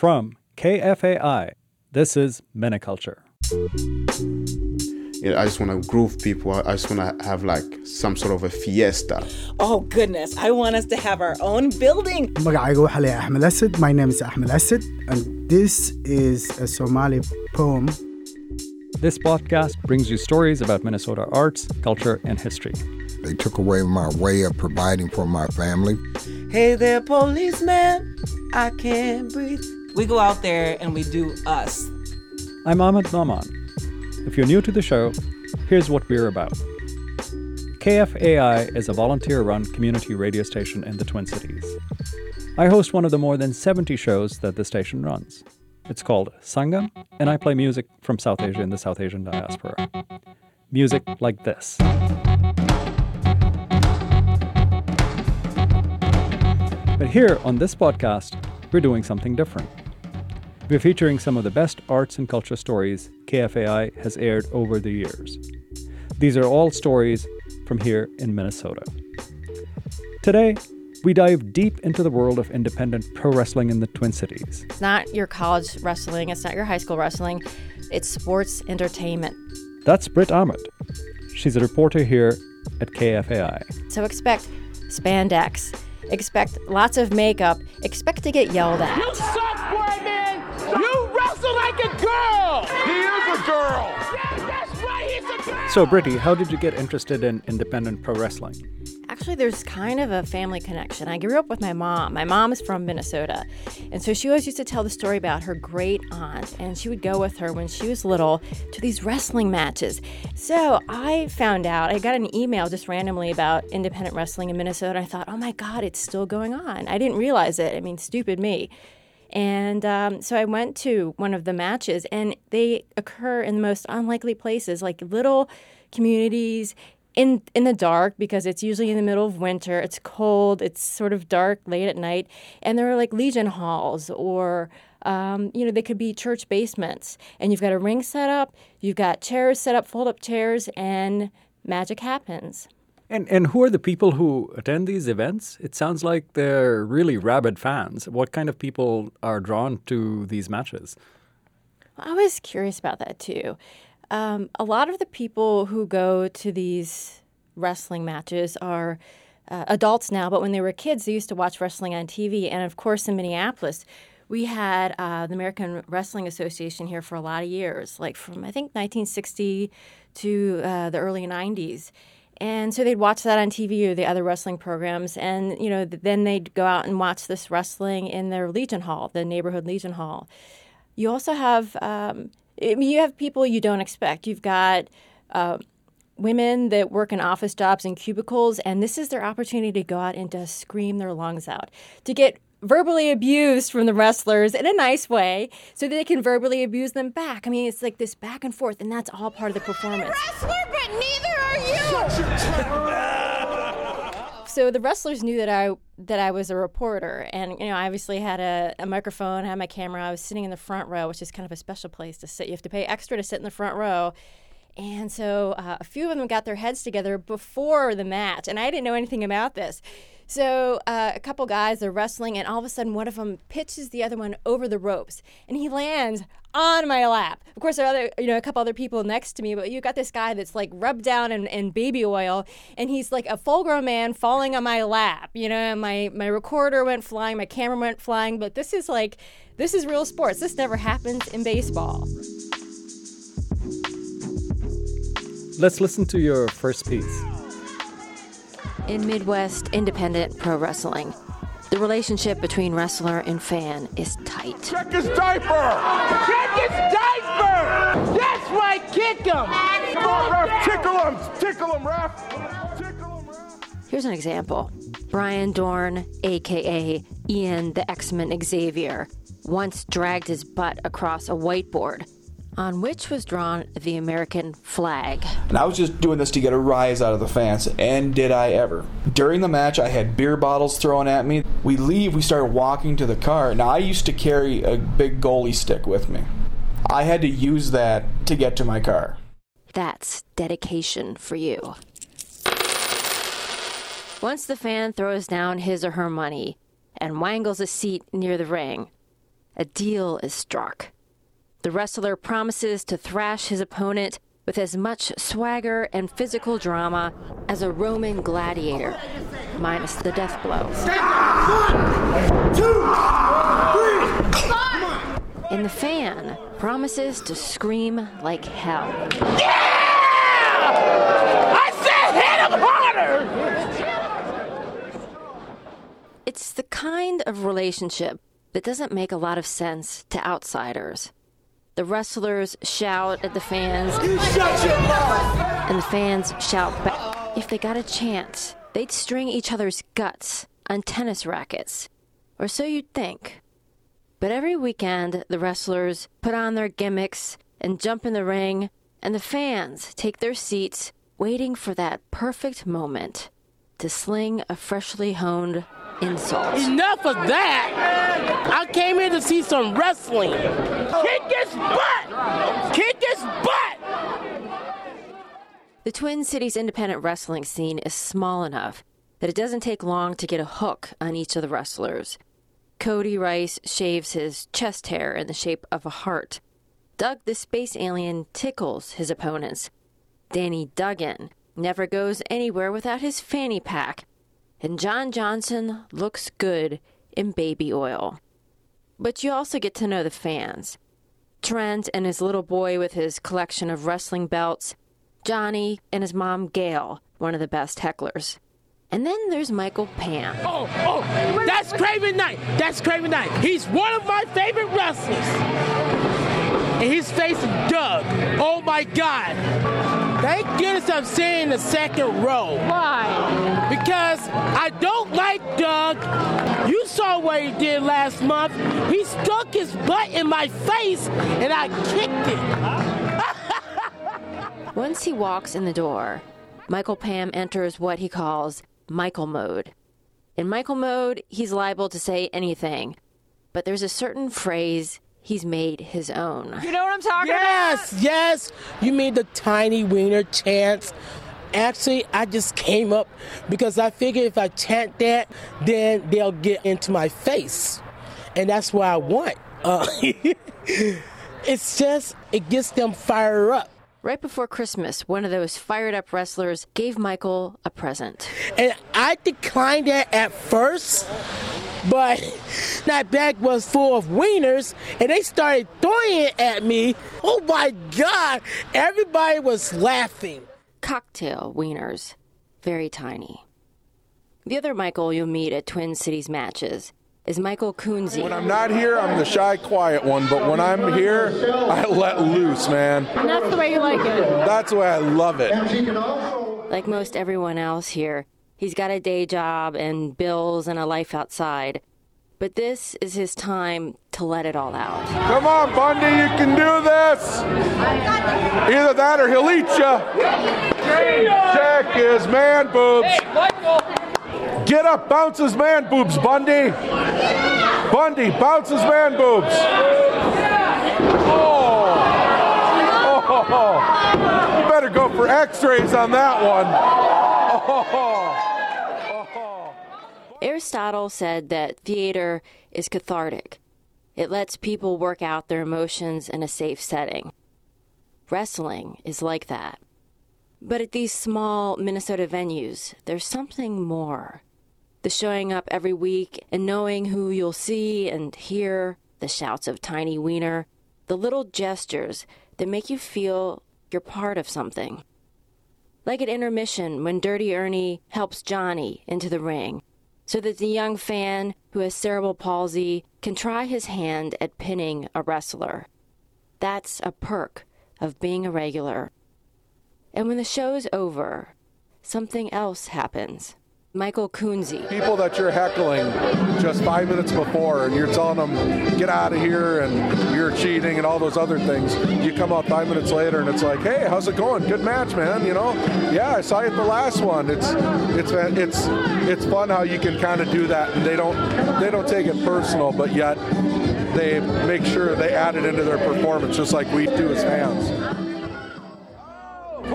From KFAI, this is MinneCulture. You I just want to groove people. I just want to have like some sort of a fiesta. Oh goodness, I want us to have our own building. Oh magacayga waxaa Ahmed Asad. My name is Ahmed Asad, and this is a Somali poem. This podcast brings you stories about Minnesota arts, culture, and history. They took away my way of providing for my family. Hey there, policeman, I can't breathe. We go out there and we do us. I'm Ahmed Maman. If you're new to the show, here's what we're about. KFAI is a volunteer run community radio station in the Twin Cities. I host one of the more than 70 shows that the station runs. It's called Sangam, and I play music from South Asia and the South Asian diaspora. Music like this. But here on this podcast, we're doing something different. We're featuring some of the best arts and culture stories KFAI has aired over the years. These are all stories from here in Minnesota. Today, we dive deep into the world of independent pro wrestling in the Twin Cities. It's not your college wrestling, it's not your high school wrestling, it's sports entertainment. That's Britt Aamodt. She's a reporter here at KFAI. So expect spandex, expect lots of makeup, expect to get yelled at. You suck, boy, man! You wrestle like a girl! He is a girl! Yeah, that's right, he's a girl! So, Britty, how did you get interested in independent pro wrestling? Actually, there's kind of a family connection. I grew up with my mom. My mom is from Minnesota. And so she always used to tell the story about her great aunt, and she would go with her when she was little to these wrestling matches. So I found out, I got an email just randomly about independent wrestling in Minnesota. I thought, oh my God, it's still going on. I didn't realize it. I mean, stupid me. And um, so I went to one of the matches, and they occur in the most unlikely places, like little communities in in the dark because it's usually in the middle of winter. It's cold. It's sort of dark late at night, and there are like legion halls or. Um, you know, they could be church basements, and you've got a ring set up, you've got chairs set up, fold up chairs, and magic happens. And, and who are the people who attend these events? It sounds like they're really rabid fans. What kind of people are drawn to these matches? I was curious about that too. Um, a lot of the people who go to these wrestling matches are uh, adults now, but when they were kids, they used to watch wrestling on TV. And of course, in Minneapolis, we had uh, the American Wrestling Association here for a lot of years, like from I think 1960 to uh, the early 90s. And so they'd watch that on TV or the other wrestling programs, and you know, then they'd go out and watch this wrestling in their Legion Hall, the neighborhood Legion Hall. You also have um, you have people you don't expect. You've got uh, women that work in office jobs and cubicles, and this is their opportunity to go out and to scream their lungs out, to get verbally abused from the wrestlers in a nice way so that they can verbally abuse them back. I mean, it's like this back and forth, and that's all part of the performance. Wrestler, but neither are you! so the wrestlers knew that I that I was a reporter, and you know, I obviously had a, a microphone, I had my camera. I was sitting in the front row, which is kind of a special place to sit. You have to pay extra to sit in the front row. And so uh, a few of them got their heads together before the match, and I didn't know anything about this. So uh, a couple guys are wrestling, and all of a sudden, one of them pitches the other one over the ropes, and he lands on my lap. Of course, there are other, you know, a couple other people next to me, but you got this guy that's like rubbed down in, in baby oil, and he's like a full-grown man falling on my lap. You know, my my recorder went flying, my camera went flying, but this is like, this is real sports. This never happens in baseball. Let's listen to your first piece. In Midwest independent pro wrestling, the relationship between wrestler and fan is tight. Check his diaper! Check his diaper! That's right, kick him! Come on, ref, tickle him! Tickle him, ref! Tickle him, ref! Here's an example Brian Dorn, aka Ian the X Men Xavier, once dragged his butt across a whiteboard on which was drawn the American flag. And I was just doing this to get a rise out of the fans, and did I ever. During the match, I had beer bottles thrown at me. We leave, we started walking to the car. Now, I used to carry a big goalie stick with me. I had to use that to get to my car. That's dedication for you. Once the fan throws down his or her money and wangles a seat near the ring, a deal is struck. The wrestler promises to thrash his opponent with as much swagger and physical drama as a Roman gladiator, minus the death blow. One, two, three, and the fan promises to scream like hell. Yeah! I said hit him harder! It's the kind of relationship that doesn't make a lot of sense to outsiders. The wrestlers shout at the fans. You shut your mouth! And the fans shout back. If they got a chance, they'd string each other's guts on tennis rackets. Or so you'd think. But every weekend, the wrestlers put on their gimmicks and jump in the ring, and the fans take their seats waiting for that perfect moment to sling a freshly honed insult. Enough of that! I came here to see some wrestling. Kick his butt! Kick his butt! The Twin Cities independent wrestling scene is small enough that it doesn't take long to get a hook on each of the wrestlers. Cody Rice shaves his chest hair in the shape of a heart. Doug the Space Alien tickles his opponents. Danny Duggan never goes anywhere without his fanny pack. And John Johnson looks good in baby oil. But you also get to know the fans. Trent and his little boy with his collection of wrestling belts. Johnny and his mom Gail, one of the best hecklers. And then there's Michael Pam. Oh, oh, that's Craven Knight. That's Craven Knight. He's one of my favorite wrestlers. And he's facing Doug. Oh my God. Thank goodness I'm sitting in the second row. Why? Because I don't like Doug. You saw what he did last month. He stuck his butt in my face and I kicked it. Once he walks in the door, Michael Pam enters what he calls Michael mode. In Michael mode, he's liable to say anything, but there's a certain phrase he's made his own. You know what I'm talking yes, about? Yes, yes. You mean the tiny wiener chance? Actually, I just came up because I figured if I chant that, then they'll get into my face. And that's what I want. Uh, it's just, it gets them fired up. Right before Christmas, one of those fired up wrestlers gave Michael a present. And I declined that at first, but that bag was full of wieners and they started throwing it at me. Oh my God! Everybody was laughing. Cocktail wieners, very tiny. The other Michael you'll meet at Twin Cities matches is Michael Kunze. When I'm not here, I'm the shy, quiet one, but when I'm here, I let loose, man. And that's the way you like it. That's the way I love it. Like most everyone else here, he's got a day job and bills and a life outside. But this is his time to let it all out. Come on, Bundy, you can do this. Either that or he'll eat you. Check his man boobs. Get up, bounce his man boobs, Bundy. Bundy, bounce his man boobs. Oh. oh. You better go for x-rays on that one. Oh. Aristotle said that theater is cathartic. It lets people work out their emotions in a safe setting. Wrestling is like that. But at these small Minnesota venues, there's something more. The showing up every week and knowing who you'll see and hear, the shouts of Tiny Wiener, the little gestures that make you feel you're part of something. Like at intermission when Dirty Ernie helps Johnny into the ring so that the young fan who has cerebral palsy can try his hand at pinning a wrestler. That's a perk of being a regular. And when the show's over, something else happens. Michael Kunze. People that you're heckling just five minutes before and you're telling them, get out of here and you're cheating and all those other things. You come out five minutes later and it's like, hey, how's it going? Good match, man. You know, yeah, I saw you at the last one. It's it's it's it's fun how you can kind of do that and they don't they don't take it personal, but yet they make sure they add it into their performance just like we do as fans.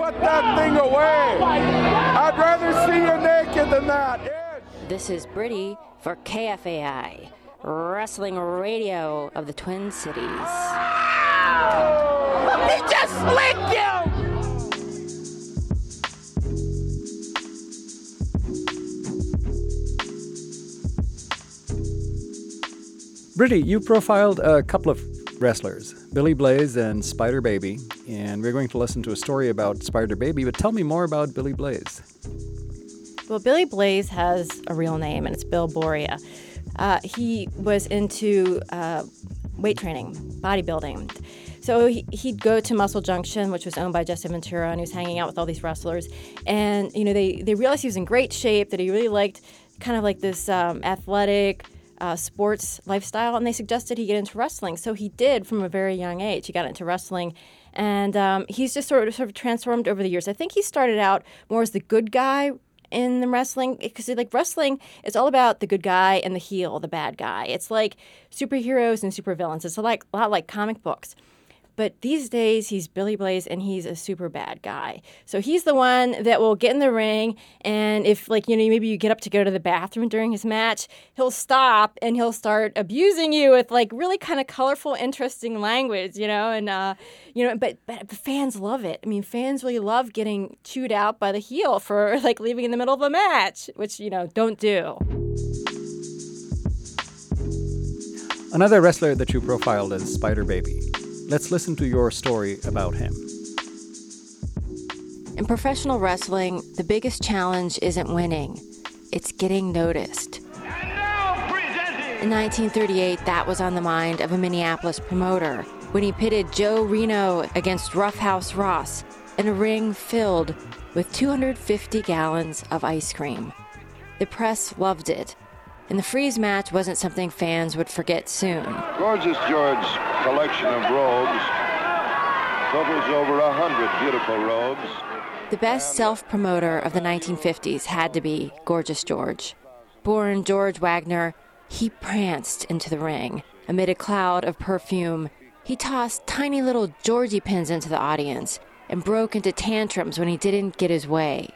Put that thing away. I'd rather see you naked than that. This is Brittany for KFAI, Wrestling Radio of the Twin Cities. He just licked you! Brittany, you profiled a couple of wrestlers, Billy Blaze and Spider Baby, and we're going to listen to a story about Spider Baby, but tell me more about Billy Blaze. Well, Billy Blaze has a real name, and it's Bill Boria. Uh, he was into uh, weight training, bodybuilding. So he, he'd go to Muscle Junction, which was owned by Jesse Ventura, and he was hanging out with all these wrestlers. And you know, they they realized he was in great shape, that he really liked kind of like this um, athletic. Uh, sports lifestyle, and they suggested he get into wrestling. So he did from a very young age. He got into wrestling, and um, he's just sort of sort of transformed over the years. I think he started out more as the good guy in the wrestling because like wrestling is all about the good guy and the heel, the bad guy. It's like superheroes and supervillains. It's a, like a lot like comic books. But these days, he's Billy Blaze and he's a super bad guy. So he's the one that will get in the ring. And if, like, you know, maybe you get up to go to the bathroom during his match, he'll stop and he'll start abusing you with, like, really kind of colorful, interesting language, you know? And, uh, you know, but, but fans love it. I mean, fans really love getting chewed out by the heel for, like, leaving in the middle of a match, which, you know, don't do. Another wrestler that you profiled is Spider Baby. Let's listen to your story about him. In professional wrestling, the biggest challenge isn't winning, it's getting noticed. In 1938, that was on the mind of a Minneapolis promoter when he pitted Joe Reno against Roughhouse Ross in a ring filled with 250 gallons of ice cream. The press loved it, and the freeze match wasn't something fans would forget soon. Gorgeous George's collection of robes totals over a hundred beautiful robes. The best self promoter of the 1950s had to be Gorgeous George. Born George Wagner, he pranced into the ring. Amid a cloud of perfume, he tossed tiny little Georgie pins into the audience and broke into tantrums when he didn't get his way.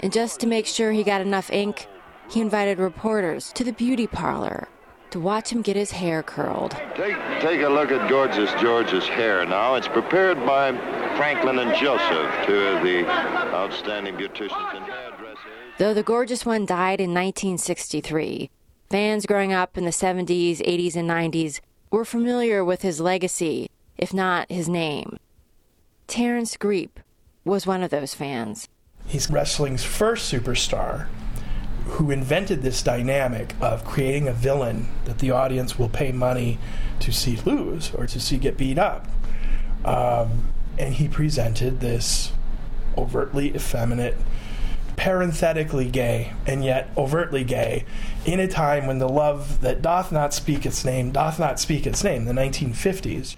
And just to make sure he got enough ink, he invited reporters to the beauty parlor to watch him get his hair curled. Take, take a look at Gorgeous George's hair now. It's prepared by Franklin and Joseph, two of the outstanding beauticians and hairdressers. Though the gorgeous one died in 1963, fans growing up in the 70s, 80s, and 90s were familiar with his legacy, if not his name. Terrence Greep was one of those fans. He's wrestling's first superstar who invented this dynamic of creating a villain that the audience will pay money to see lose or to see get beat up. Um, and he presented this overtly effeminate, parenthetically gay, and yet overtly gay, in a time when the love that doth not speak its name doth not speak its name, the 1950s.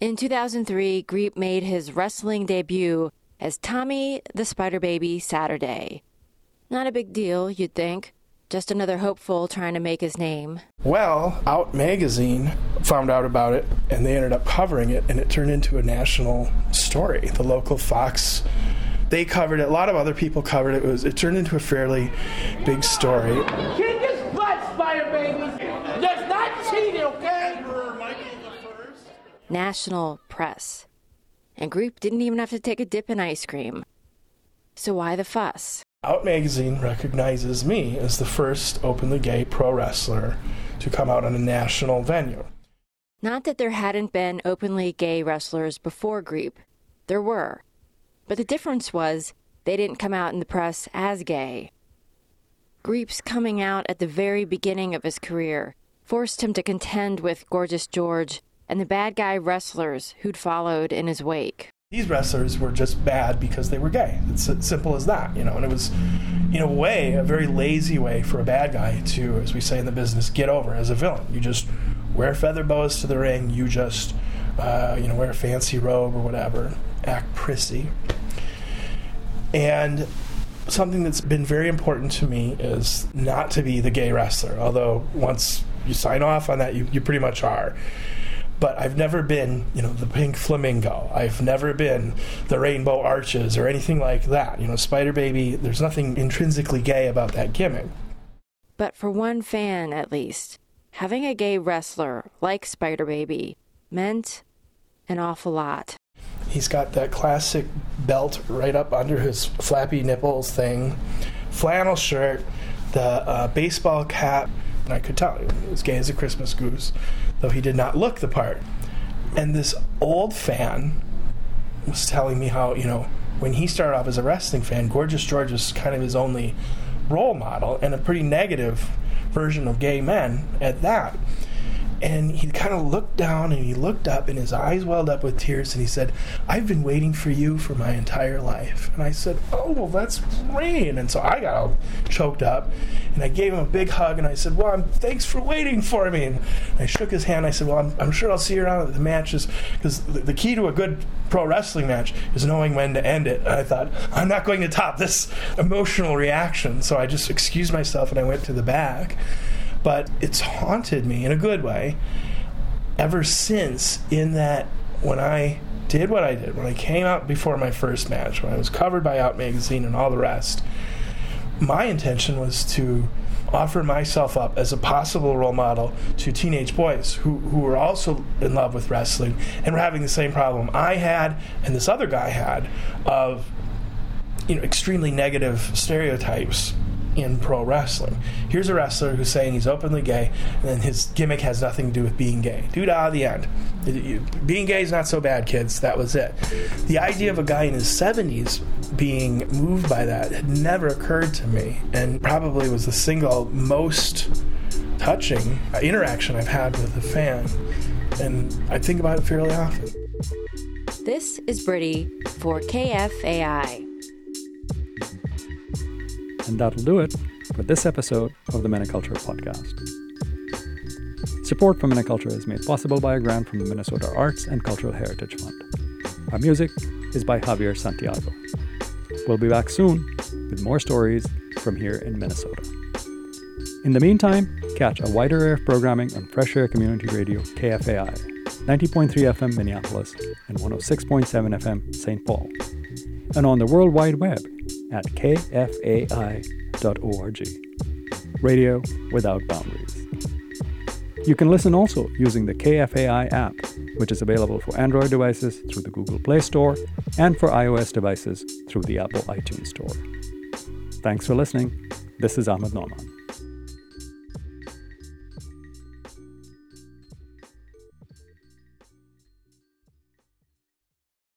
In 2003, Greep made his wrestling debut as Tommy the Spider Baby Saturday. Not a big deal, you'd think. Just another hopeful trying to make his name. Well, Out Magazine found out about it and they ended up covering it, and it turned into a national story. The local Fox, they covered it. A lot of other people covered it. It, was, it turned into a fairly big story. Kick his butt, Spider Baby. That's not cheating, okay? National press. And Greep didn't even have to take a dip in ice cream. So why the fuss? Out Magazine recognizes me as the first openly gay pro wrestler to come out on a national venue. Not that there hadn't been openly gay wrestlers before Greep. There were. But the difference was they didn't come out in the press as gay. Greep's coming out at the very beginning of his career forced him to contend with Gorgeous George and the bad guy wrestlers who'd followed in his wake. These wrestlers were just bad because they were gay. It's as simple as that, you know. And it was, in a way, a very lazy way for a bad guy to, as we say in the business, get over as a villain. You just wear feather boas to the ring. You just, uh, you know, wear a fancy robe or whatever. Act prissy. And something that's been very important to me is not to be the gay wrestler. Although once you sign off on that, you, you pretty much are but I've never been, you know, the pink flamingo. I've never been the rainbow arches or anything like that. You know, Spider Baby, there's nothing intrinsically gay about that gimmick. But for one fan, at least, having a gay wrestler like Spider Baby meant an awful lot. He's got that classic belt right up under his flappy nipples thing, flannel shirt, the uh, baseball cap. And I could tell he was gay as a Christmas goose, though he did not look the part. And this old fan was telling me how, you know, when he started off as a wrestling fan, Gorgeous George was kind of his only role model and a pretty negative version of gay men at that. And he kind of looked down and he looked up and his eyes welled up with tears and he said, I've been waiting for you for my entire life. And I said, Oh, well, that's rain. And so I got all choked up and I gave him a big hug and I said, Well, I'm, thanks for waiting for me. And I shook his hand. I said, Well, I'm, I'm sure I'll see you around at the matches because the, the key to a good pro wrestling match is knowing when to end it. And I thought, I'm not going to top this emotional reaction. So I just excused myself and I went to the back but it's haunted me in a good way ever since in that when I did what I did, when I came out before my first match, when I was covered by Out Magazine and all the rest, my intention was to offer myself up as a possible role model to teenage boys who, who were also in love with wrestling and were having the same problem I had and this other guy had of you know extremely negative stereotypes in pro wrestling. Here's a wrestler who's saying he's openly gay, and his gimmick has nothing to do with being gay. Dude, ah, the end. Being gay is not so bad, kids. That was it. The idea of a guy in his 70s being moved by that had never occurred to me, and probably was the single most touching interaction I've had with a fan. And I think about it fairly often. This is Brittany for KFAI. And that'll do it for this episode of the MinneCulture podcast. Support for MinneCulture is made possible by a grant from the Minnesota Arts and Cultural Heritage Fund. Our music is by Javier Santiago. We'll be back soon with more stories from here in Minnesota. In the meantime, catch a wider array of programming on Fresh Air Community Radio KFAI, 90.3 FM Minneapolis and 106.7 FM St. Paul, and on the World Wide Web at kfai.org. Radio without boundaries. You can listen also using the KFAI app, which is available for Android devices through the Google Play Store and for iOS devices through the Apple iTunes Store. Thanks for listening. This is Ahmed Norman.